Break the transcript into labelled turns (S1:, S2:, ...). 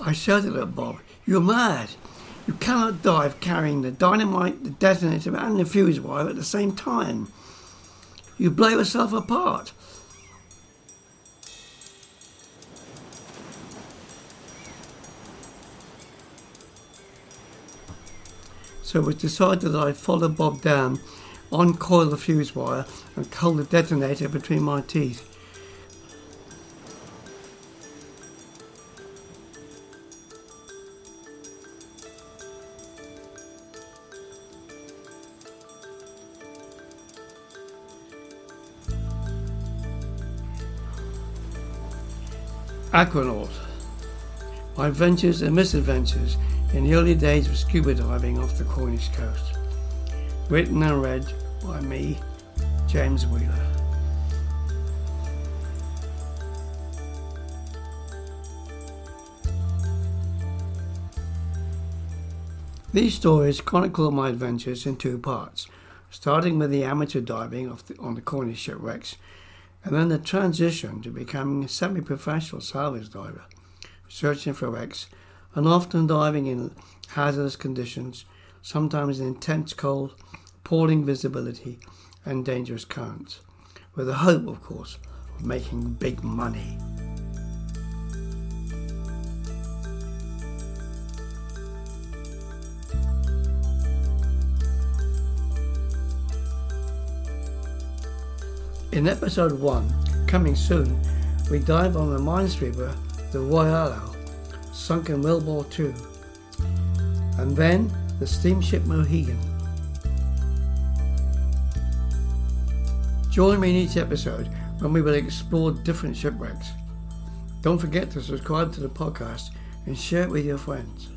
S1: I shouted at Bob, You're mad. You cannot dive carrying the dynamite, the detonator, and the fuse wire at the same time. You blow yourself apart. So it was decided that I'd follow Bob down, uncoil the fuse wire, and hold the detonator between my teeth. Aquanaut. My adventures and misadventures in the early days of scuba diving off the Cornish coast. Written and read by me, James Wheeler. These stories chronicle my adventures in two parts, starting with the amateur diving the, on the Cornish shipwrecks and then the transition to becoming a semi professional salvage diver, searching for wrecks and often diving in hazardous conditions, sometimes in intense cold, appalling visibility, and dangerous currents, with the hope, of course, of making big money. In episode 1, coming soon, we dive on the minesweeper, the Royalo, sunk in World War II, and then the steamship Mohegan. Join me in each episode when we will explore different shipwrecks. Don't forget to subscribe to the podcast and share it with your friends.